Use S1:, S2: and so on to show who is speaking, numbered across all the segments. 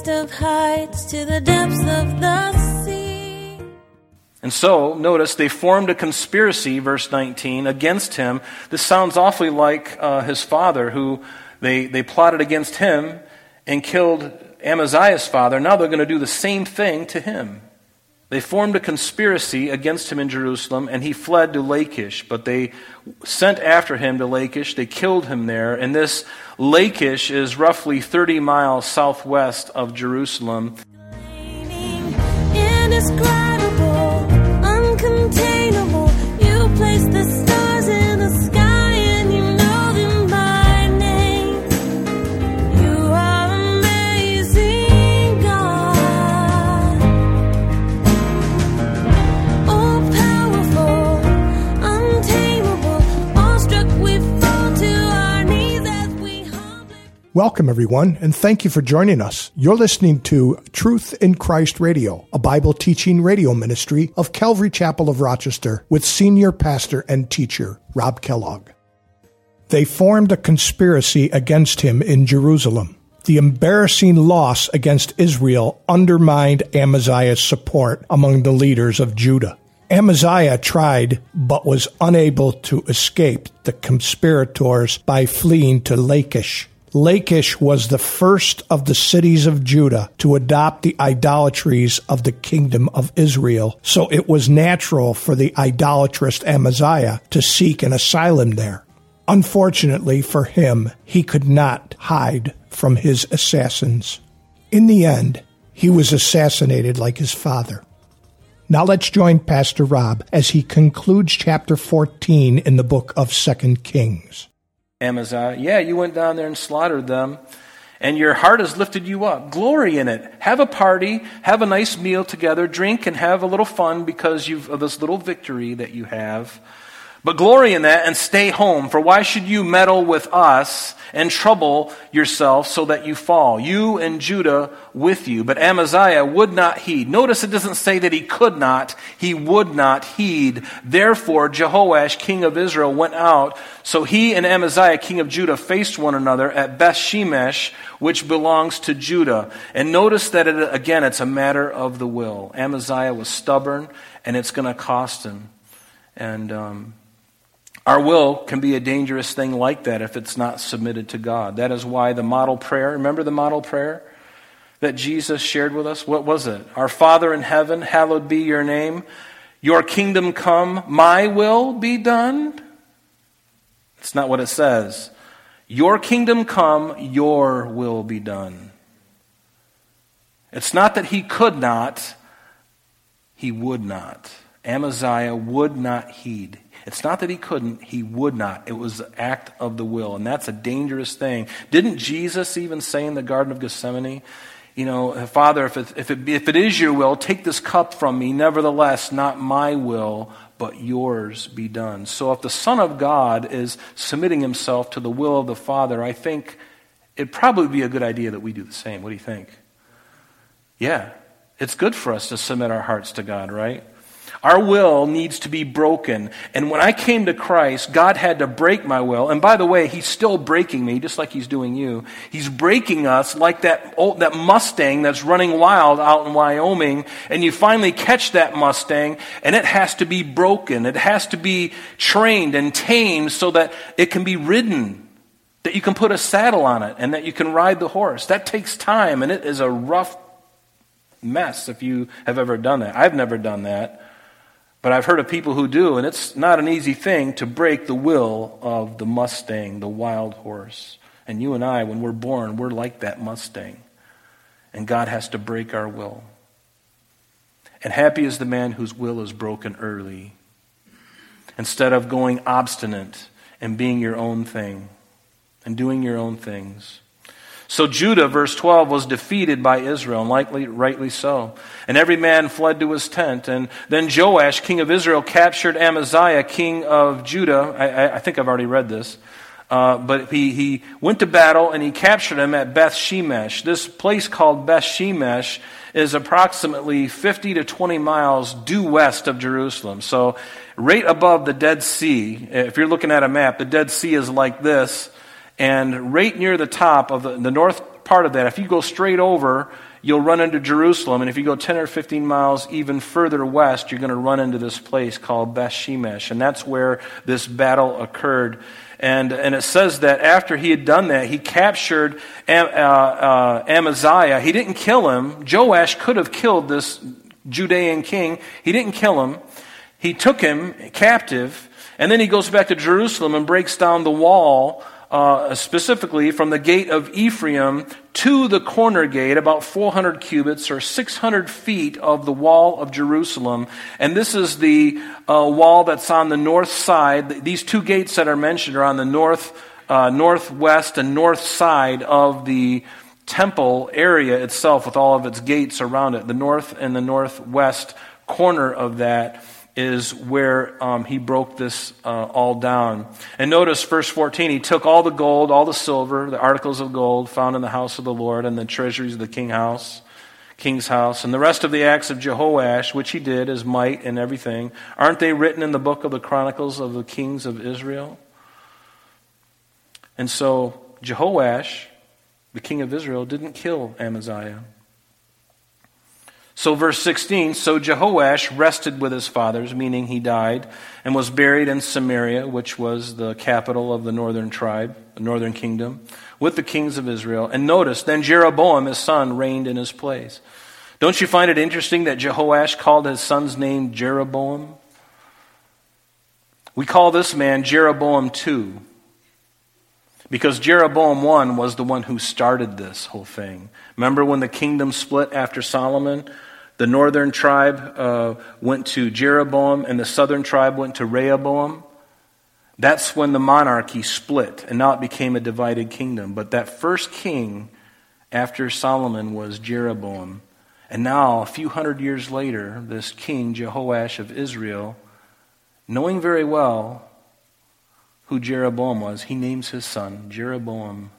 S1: highest of heights to the depths of the sea.
S2: And so, notice, they formed a conspiracy, verse 19, against him. This sounds awfully like uh, his father, who they, they plotted against him and killed Amaziah's father. Now they're going to do the same thing to him. They formed a conspiracy against him in Jerusalem, and he fled to Lachish. But they sent after him to Lachish. They killed him there. And this Lachish is roughly 30 miles southwest of Jerusalem.
S1: Indescribable, uncontainable,
S3: Welcome, everyone, and thank you for joining us. You're listening to Truth in Christ Radio, a Bible teaching radio ministry of Calvary Chapel of Rochester with senior pastor and teacher Rob Kellogg. They formed a conspiracy against him in Jerusalem. The embarrassing loss against Israel undermined Amaziah's support among the leaders of Judah. Amaziah tried, but was unable to escape the conspirators by fleeing to Lachish. Lachish was the first of the cities of Judah to adopt the idolatries of the kingdom of Israel, so it was natural for the idolatrous Amaziah to seek an asylum there. Unfortunately for him, he could not hide from his assassins. In the end, he was assassinated like his father. Now let's join Pastor Rob as he concludes chapter 14 in the book of 2 Kings.
S2: Amaziah, yeah, you went down there and slaughtered them, and your heart has lifted you up. Glory in it. Have a party, have a nice meal together, drink and have a little fun because you've, of this little victory that you have. But glory in that and stay home, for why should you meddle with us and trouble yourself so that you fall? You and Judah with you. But Amaziah would not heed. Notice it doesn't say that he could not, he would not heed. Therefore, Jehoash, king of Israel, went out. So he and Amaziah, king of Judah, faced one another at Beth Shemesh, which belongs to Judah. And notice that it, again, it's a matter of the will. Amaziah was stubborn, and it's going to cost him. And, um, our will can be a dangerous thing like that if it's not submitted to God. That is why the model prayer, remember the model prayer that Jesus shared with us? What was it? Our Father in heaven, hallowed be your name. Your kingdom come, my will be done. It's not what it says. Your kingdom come, your will be done. It's not that he could not, he would not. Amaziah would not heed. It's not that he couldn't, he would not. It was the act of the will, and that's a dangerous thing. Didn't Jesus even say in the Garden of Gethsemane, you know, Father, if it, if it, if it is your will, take this cup from me. Nevertheless, not my will, but yours be done. So if the Son of God is submitting himself to the will of the Father, I think it'd probably be a good idea that we do the same. What do you think? Yeah, it's good for us to submit our hearts to God, right? Our will needs to be broken. And when I came to Christ, God had to break my will. And by the way, He's still breaking me, just like He's doing you. He's breaking us like that, old, that Mustang that's running wild out in Wyoming. And you finally catch that Mustang, and it has to be broken. It has to be trained and tamed so that it can be ridden. That you can put a saddle on it and that you can ride the horse. That takes time, and it is a rough mess if you have ever done that. I've never done that. But I've heard of people who do, and it's not an easy thing to break the will of the Mustang, the wild horse. And you and I, when we're born, we're like that Mustang. And God has to break our will. And happy is the man whose will is broken early, instead of going obstinate and being your own thing and doing your own things. So Judah, verse 12, was defeated by Israel, and likely, rightly so. And every man fled to his tent. And then Joash, king of Israel, captured Amaziah, king of Judah. I, I think I've already read this. Uh, but he, he went to battle and he captured him at Beth Shemesh. This place called Beth Shemesh is approximately 50 to 20 miles due west of Jerusalem. So, right above the Dead Sea, if you're looking at a map, the Dead Sea is like this. And right near the top of the, the north part of that, if you go straight over, you'll run into Jerusalem. And if you go 10 or 15 miles even further west, you're going to run into this place called Beth Shemesh. And that's where this battle occurred. And, and it says that after he had done that, he captured Am, uh, uh, Amaziah. He didn't kill him. Joash could have killed this Judean king. He didn't kill him. He took him captive. And then he goes back to Jerusalem and breaks down the wall uh, specifically from the gate of Ephraim to the corner gate, about 400 cubits or 600 feet of the wall of Jerusalem. And this is the uh, wall that's on the north side. These two gates that are mentioned are on the north, uh, northwest and north side of the temple area itself, with all of its gates around it. The north and the northwest corner of that is where um, he broke this uh, all down. And notice verse 14 he took all the gold, all the silver, the articles of gold found in the house of the Lord and the treasuries of the king house, king's house, and the rest of the acts of Jehoash, which he did, his might and everything. Aren't they written in the book of the Chronicles of the kings of Israel? And so Jehoash, the king of Israel, didn't kill Amaziah. So, verse 16 So Jehoash rested with his fathers, meaning he died, and was buried in Samaria, which was the capital of the northern tribe, the northern kingdom, with the kings of Israel. And notice, then Jeroboam, his son, reigned in his place. Don't you find it interesting that Jehoash called his son's name Jeroboam? We call this man Jeroboam II. Because Jeroboam I was the one who started this whole thing. Remember when the kingdom split after Solomon? The northern tribe uh, went to Jeroboam, and the southern tribe went to Rehoboam. That's when the monarchy split, and now it became a divided kingdom. But that first king after Solomon was Jeroboam. And now, a few hundred years later, this king, Jehoash of Israel, knowing very well who Jeroboam was, he names his son Jeroboam.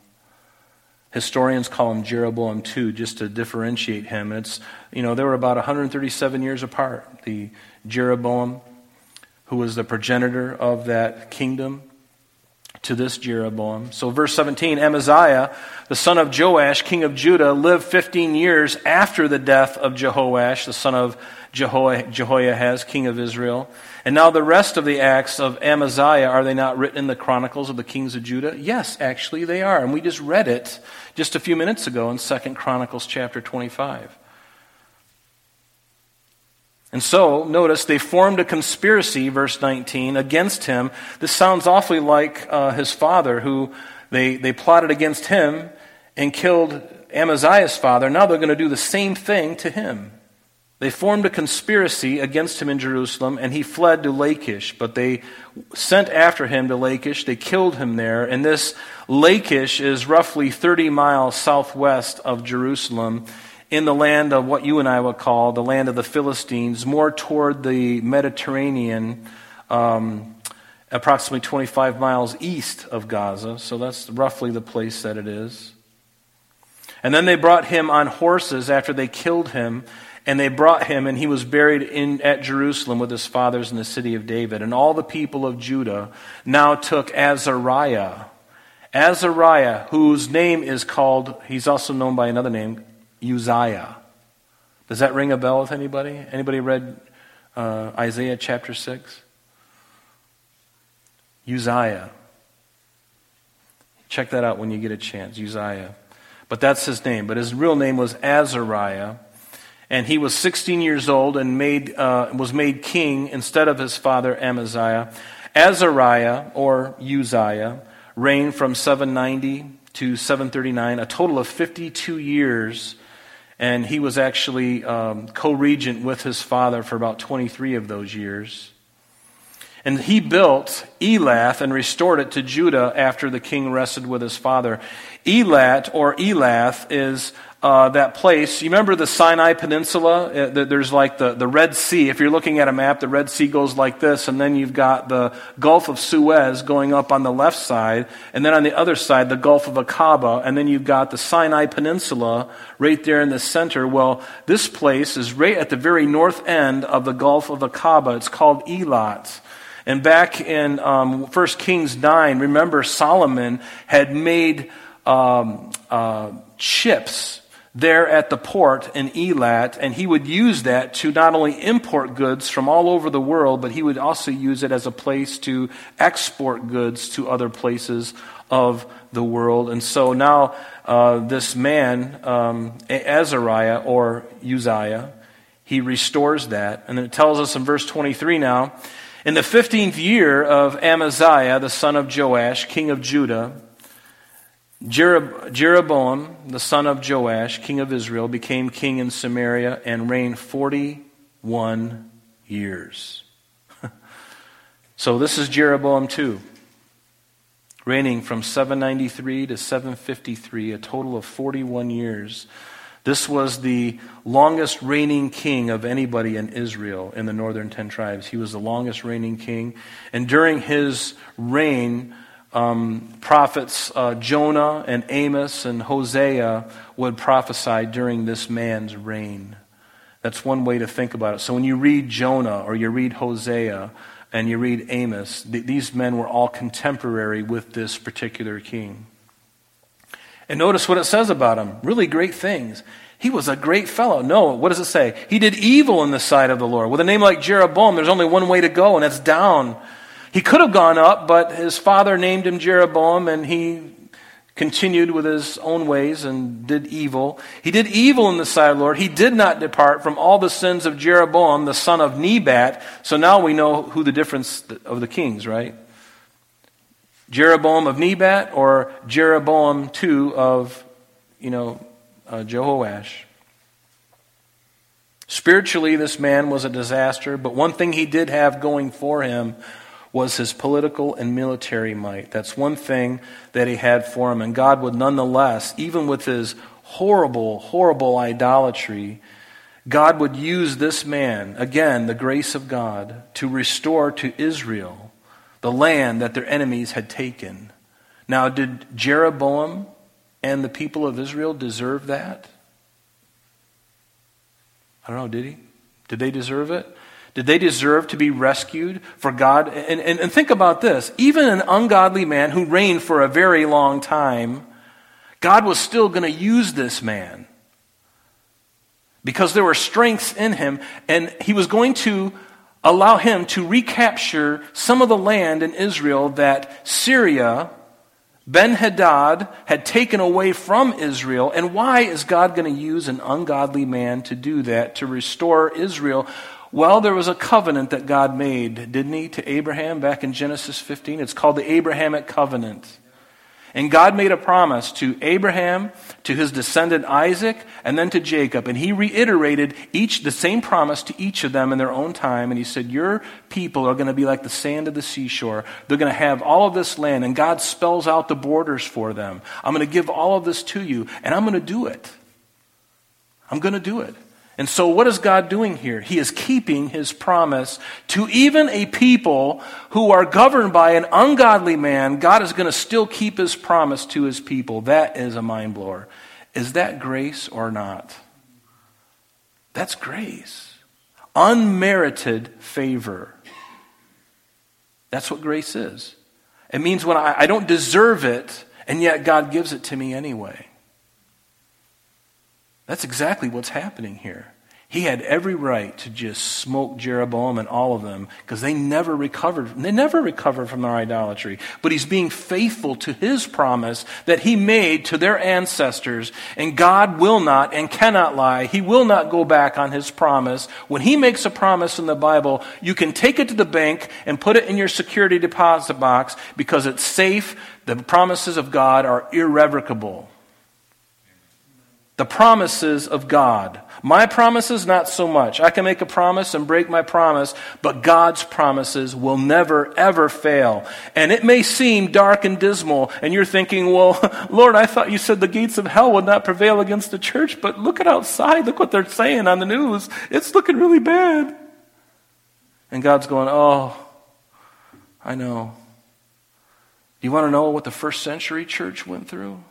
S2: Historians call him Jeroboam II just to differentiate him. It's, you know, they were about 137 years apart. The Jeroboam, who was the progenitor of that kingdom, to this Jeroboam. So, verse 17 Amaziah, the son of Joash, king of Judah, lived 15 years after the death of Jehoash, the son of Jehoahaz, king of Israel. And now the rest of the acts of Amaziah, are they not written in the Chronicles of the Kings of Judah? Yes, actually they are. And we just read it just a few minutes ago in 2 Chronicles chapter 25. And so, notice, they formed a conspiracy, verse 19, against him. This sounds awfully like uh, his father, who they, they plotted against him and killed Amaziah's father. Now they're going to do the same thing to him. They formed a conspiracy against him in Jerusalem, and he fled to Lachish. But they sent after him to Lachish. They killed him there. And this Lachish is roughly 30 miles southwest of Jerusalem in the land of what you and I would call the land of the Philistines, more toward the Mediterranean, um, approximately 25 miles east of Gaza. So that's roughly the place that it is. And then they brought him on horses after they killed him and they brought him, and he was buried in, at Jerusalem with his fathers in the city of David. And all the people of Judah now took Azariah. Azariah, whose name is called, he's also known by another name, Uzziah. Does that ring a bell with anybody? Anybody read uh, Isaiah chapter 6? Uzziah. Check that out when you get a chance, Uzziah. But that's his name. But his real name was Azariah and he was 16 years old and made, uh, was made king instead of his father Amaziah. Azariah, or Uzziah, reigned from 790 to 739, a total of 52 years, and he was actually um, co regent with his father for about 23 of those years. And he built Elath and restored it to Judah after the king rested with his father. Elat or Elath is uh, that place. You remember the Sinai Peninsula? Uh, there's like the, the Red Sea. If you're looking at a map, the Red Sea goes like this, and then you've got the Gulf of Suez going up on the left side, and then on the other side, the Gulf of Aqaba, and then you've got the Sinai Peninsula right there in the center. Well, this place is right at the very north end of the Gulf of Aqaba. It's called Elat. And back in um, 1 Kings 9, remember Solomon had made um, uh, ships there at the port in Elat, and he would use that to not only import goods from all over the world, but he would also use it as a place to export goods to other places of the world. And so now uh, this man, um, Azariah or Uzziah, he restores that. And then it tells us in verse 23 now, in the 15th year of Amaziah, the son of Joash, king of Judah, Jeroboam, the son of Joash, king of Israel, became king in Samaria and reigned 41 years. so this is Jeroboam 2, reigning from 793 to 753, a total of 41 years. This was the longest reigning king of anybody in Israel in the northern ten tribes. He was the longest reigning king. And during his reign, um, prophets uh, Jonah and Amos and Hosea would prophesy during this man's reign. That's one way to think about it. So when you read Jonah or you read Hosea and you read Amos, th- these men were all contemporary with this particular king. And notice what it says about him. Really great things. He was a great fellow. No, what does it say? He did evil in the sight of the Lord. With a name like Jeroboam, there's only one way to go, and that's down. He could have gone up, but his father named him Jeroboam, and he continued with his own ways and did evil. He did evil in the sight of the Lord. He did not depart from all the sins of Jeroboam, the son of Nebat. So now we know who the difference of the kings, right? Jeroboam of Nebat or Jeroboam II of, you know, uh, Jehoash. Spiritually, this man was a disaster, but one thing he did have going for him was his political and military might. That's one thing that he had for him. And God would nonetheless, even with his horrible, horrible idolatry, God would use this man, again, the grace of God, to restore to Israel the land that their enemies had taken. Now, did Jeroboam and the people of Israel deserve that? I don't know, did he? Did they deserve it? Did they deserve to be rescued for God? And, and, and, think about this. Even an ungodly man who reigned for a very long time, God was still going to use this man because there were strengths in him, and he was going to allow him to recapture some of the land in Israel that Syria, Ben Hadad, had taken away from Israel. And why is God going to use an ungodly man to do that, to restore Israel? Well, there was a covenant that God made, didn't he, to Abraham back in Genesis 15? It's called the Abrahamic covenant. And God made a promise to Abraham, to his descendant Isaac, and then to Jacob. And he reiterated each the same promise to each of them in their own time. And he said, Your people are going to be like the sand of the seashore. They're going to have all of this land. And God spells out the borders for them. I'm going to give all of this to you, and I'm going to do it. I'm going to do it. And so, what is God doing here? He is keeping his promise to even a people who are governed by an ungodly man. God is going to still keep his promise to his people. That is a mind blower. Is that grace or not? That's grace. Unmerited favor. That's what grace is. It means when I, I don't deserve it, and yet God gives it to me anyway. That's exactly what's happening here. He had every right to just smoke Jeroboam and all of them because they never recovered. They never recovered from their idolatry. But he's being faithful to his promise that he made to their ancestors. And God will not and cannot lie. He will not go back on his promise. When he makes a promise in the Bible, you can take it to the bank and put it in your security deposit box because it's safe. The promises of God are irrevocable. The promises of God. My promises, not so much. I can make a promise and break my promise, but God's promises will never, ever fail. And it may seem dark and dismal, and you're thinking, well, Lord, I thought you said the gates of hell would not prevail against the church, but look at outside. Look what they're saying on the news. It's looking really bad. And God's going, oh, I know. Do You want to know what the first century church went through?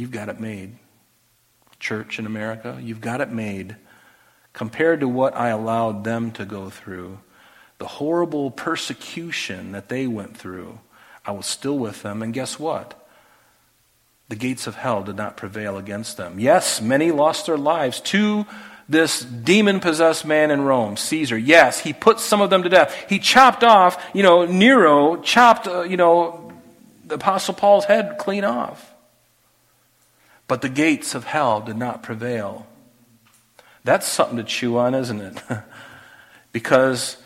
S2: You've got it made church in America. You've got it made. Compared to what I allowed them to go through, the horrible persecution that they went through, I was still with them. And guess what? the gates of hell did not prevail against them. Yes, many lost their lives to this demon possessed man in Rome, Caesar. Yes, he put some of them to death. He chopped off, you know, Nero chopped, uh, you know, the Apostle Paul's head clean off. But the gates of hell did not prevail. That's something to chew on, isn't it? because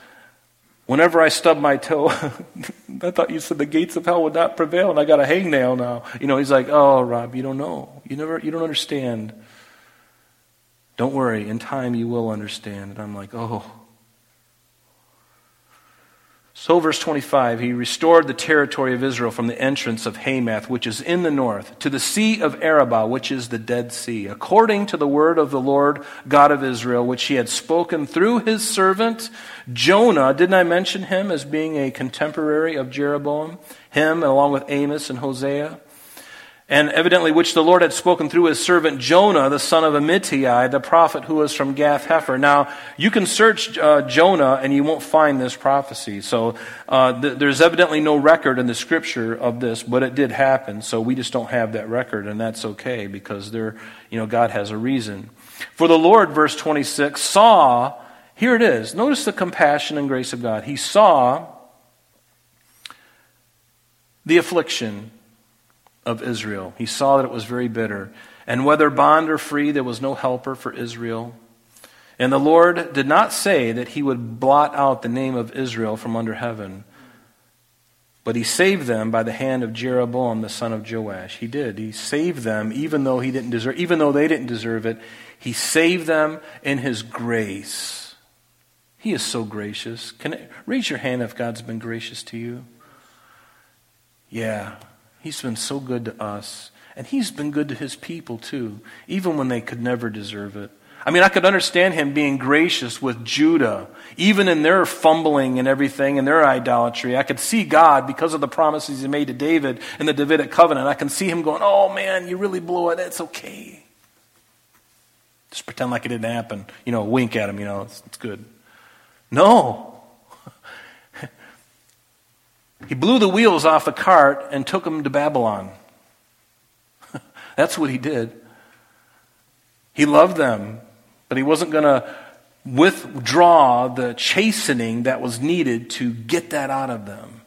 S2: whenever I stub my toe, I thought you said the gates of hell would not prevail, and I got a hangnail now. You know, he's like, "Oh, Rob, you don't know. You never, you don't understand." Don't worry, in time you will understand. And I'm like, oh. So, verse 25, he restored the territory of Israel from the entrance of Hamath, which is in the north, to the sea of Arabah, which is the Dead Sea, according to the word of the Lord God of Israel, which he had spoken through his servant Jonah. Didn't I mention him as being a contemporary of Jeroboam? Him, along with Amos and Hosea and evidently which the Lord had spoken through his servant Jonah, the son of Amittai, the prophet who was from Gath Hepher. Now, you can search uh, Jonah and you won't find this prophecy. So, uh, th- there's evidently no record in the scripture of this, but it did happen. So we just don't have that record, and that's okay because there, you know, God has a reason. For the Lord, verse 26, saw, here it is. Notice the compassion and grace of God. He saw the affliction of Israel. He saw that it was very bitter. And whether bond or free, there was no helper for Israel. And the Lord did not say that he would blot out the name of Israel from under heaven. But he saved them by the hand of Jeroboam the son of Joash. He did. He saved them even though he didn't deserve even though they didn't deserve it. He saved them in his grace. He is so gracious. Can it, raise your hand if God's been gracious to you? Yeah. He's been so good to us. And he's been good to his people too, even when they could never deserve it. I mean, I could understand him being gracious with Judah, even in their fumbling and everything and their idolatry. I could see God, because of the promises he made to David in the Davidic covenant, I can see him going, Oh man, you really blew it. It's okay. Just pretend like it didn't happen. You know, wink at him, you know, it's, it's good. No. He blew the wheels off the cart and took them to Babylon. That's what he did. He loved them, but he wasn't going to withdraw the chastening that was needed to get that out of them.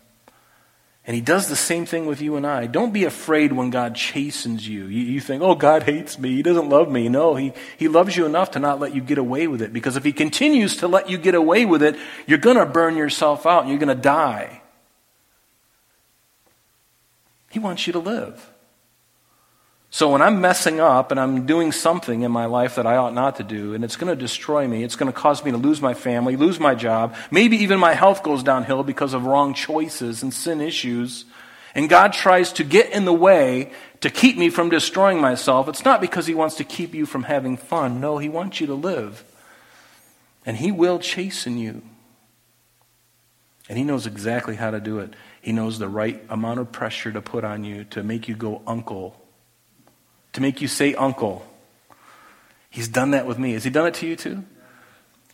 S2: And he does the same thing with you and I. Don't be afraid when God chastens you. you. You think, oh, God hates me. He doesn't love me. No, he, he loves you enough to not let you get away with it. Because if he continues to let you get away with it, you're going to burn yourself out and you're going to die. He wants you to live. So when I'm messing up and I'm doing something in my life that I ought not to do, and it's going to destroy me, it's going to cause me to lose my family, lose my job, maybe even my health goes downhill because of wrong choices and sin issues, and God tries to get in the way to keep me from destroying myself, it's not because He wants to keep you from having fun. No, He wants you to live. And He will chasten you. And He knows exactly how to do it. He knows the right amount of pressure to put on you to make you go uncle, to make you say uncle. He's done that with me. Has he done it to you too?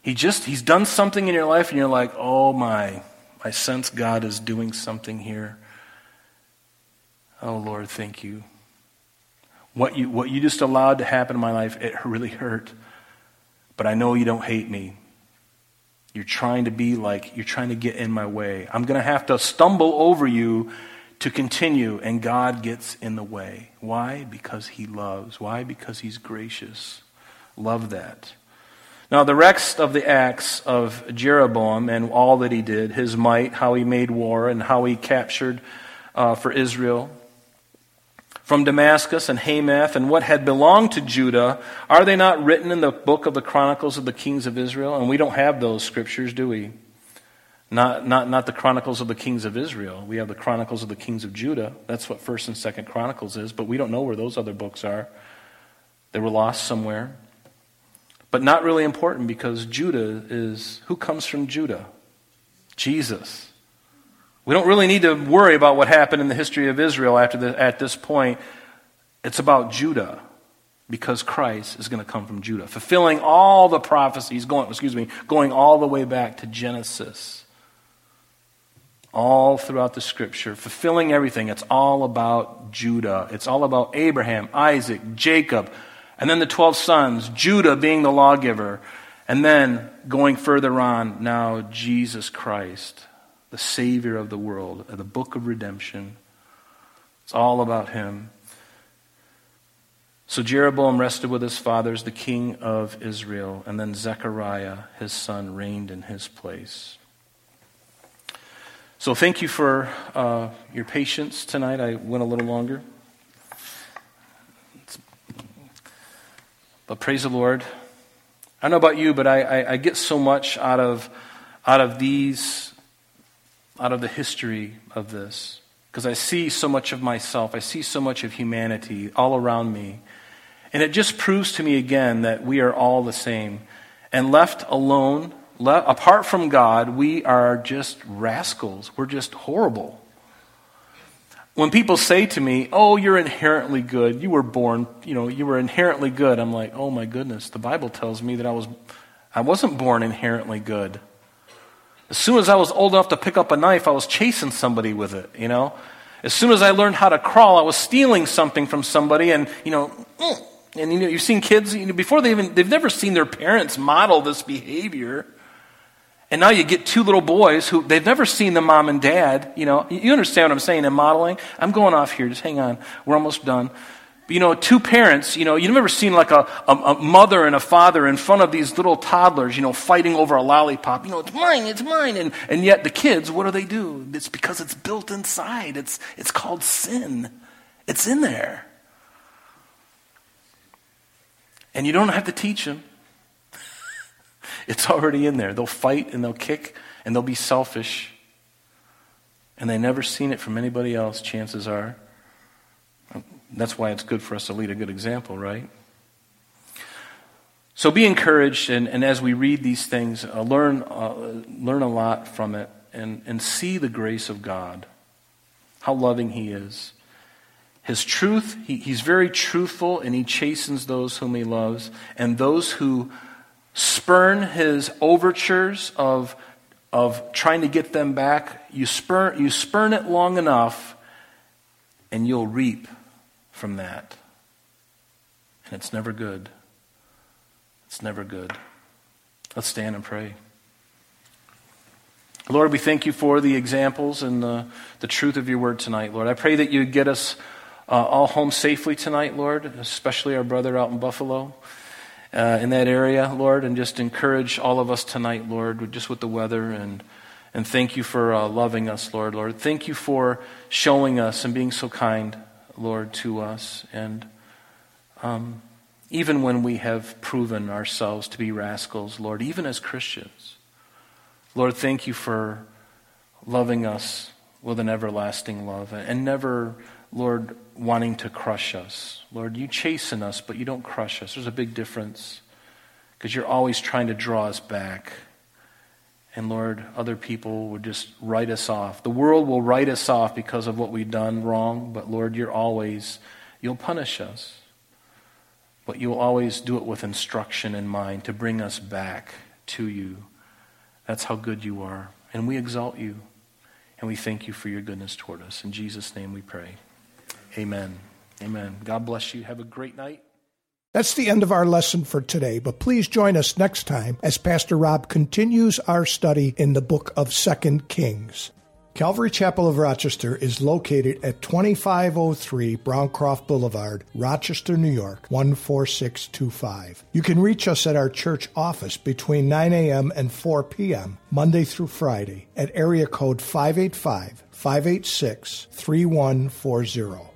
S2: He just, he's done something in your life and you're like, oh my, I sense God is doing something here. Oh Lord, thank you. What you, what you just allowed to happen in my life, it really hurt. But I know you don't hate me. You're trying to be like, you're trying to get in my way. I'm going to have to stumble over you to continue, and God gets in the way. Why? Because He loves. Why? Because He's gracious. Love that. Now, the rest of the acts of Jeroboam and all that he did, his might, how he made war, and how he captured uh, for Israel, from Damascus and Hamath and what had belonged to Judah, are they not written in the book of the Chronicles of the Kings of Israel? And we don't have those scriptures, do we? Not, not, not the Chronicles of the Kings of Israel. We have the Chronicles of the Kings of Judah. That's what 1st and 2nd Chronicles is, but we don't know where those other books are. They were lost somewhere. But not really important because Judah is who comes from Judah? Jesus. We don't really need to worry about what happened in the history of Israel after the, at this point. It's about Judah because Christ is going to come from Judah, fulfilling all the prophecies, going, excuse me, going all the way back to Genesis. all throughout the scripture, fulfilling everything. It's all about Judah. It's all about Abraham, Isaac, Jacob, and then the 12 sons, Judah being the lawgiver. And then going further on, now Jesus Christ, the Savior of the world, the book of redemption. It's all about him. So Jeroboam rested with his fathers, the king of Israel, and then Zechariah, his son, reigned in his place. So thank you for uh, your patience tonight. I went a little longer. But praise the Lord. I don't know about you, but I, I, I get so much out of, out of these, out of the history of this. Because I see so much of myself, I see so much of humanity all around me. And it just proves to me again that we are all the same. And left alone, le- apart from God, we are just rascals. We're just horrible. When people say to me, "Oh, you're inherently good. You were born, you know, you were inherently good." I'm like, "Oh my goodness, the Bible tells me that I was I wasn't born inherently good." As soon as I was old enough to pick up a knife, I was chasing somebody with it, you know? As soon as I learned how to crawl, I was stealing something from somebody and, you know, and you know, you've seen kids you know, before they even they've never seen their parents model this behavior. And now you get two little boys who they've never seen the mom and dad. You know, you understand what I'm saying in modeling? I'm going off here. Just hang on. We're almost done. You know, two parents, you know, you've never seen like a, a, a, mother and a father in front of these little toddlers, you know, fighting over a lollipop. You know, it's mine, it's mine. And, and yet the kids, what do they do? It's because it's built inside. It's, it's called sin. It's in there. And you don't have to teach them. It's already in there. They'll fight and they'll kick and they'll be selfish. And they've never seen it from anybody else, chances are. That's why it's good for us to lead a good example, right? So be encouraged, and, and as we read these things, uh, learn, uh, learn a lot from it and, and see the grace of God, how loving He is. His truth, he, He's very truthful, and He chastens those whom He loves, and those who spurn his overtures of, of trying to get them back, you spurn, you spurn it long enough, and you'll reap from that. And it's never good. It's never good. Let's stand and pray. Lord, we thank you for the examples and the, the truth of your word tonight, Lord. I pray that you get us uh, all home safely tonight, Lord, especially our brother out in Buffalo uh, in that area, Lord, and just encourage all of us tonight, Lord, just with the weather and and thank you for uh, loving us, Lord. Lord, thank you for showing us and being so kind, Lord, to us. And um, even when we have proven ourselves to be rascals, Lord, even as Christians, Lord, thank you for loving us with an everlasting love and never, Lord, wanting to crush us. Lord, you chasten us, but you don't crush us. There's a big difference because you're always trying to draw us back. And Lord, other people would just write us off. The world will write us off because of what we've done wrong, but Lord, you're always, you'll punish us. But you'll always do it with instruction in mind to bring us back to you. That's how good you are. And we exalt you. And we thank you for your goodness toward us. In Jesus' name we pray. Amen. Amen. God bless you. Have a great night.
S3: That's the end of our lesson for today, but please join us next time as Pastor Rob continues our study in the book of Second Kings. Calvary Chapel of Rochester is located at 2503 Browncroft Boulevard, Rochester, New York, 14625. You can reach us at our church office between 9 a.m. and 4 p.m., Monday through Friday, at area code 585 586 3140.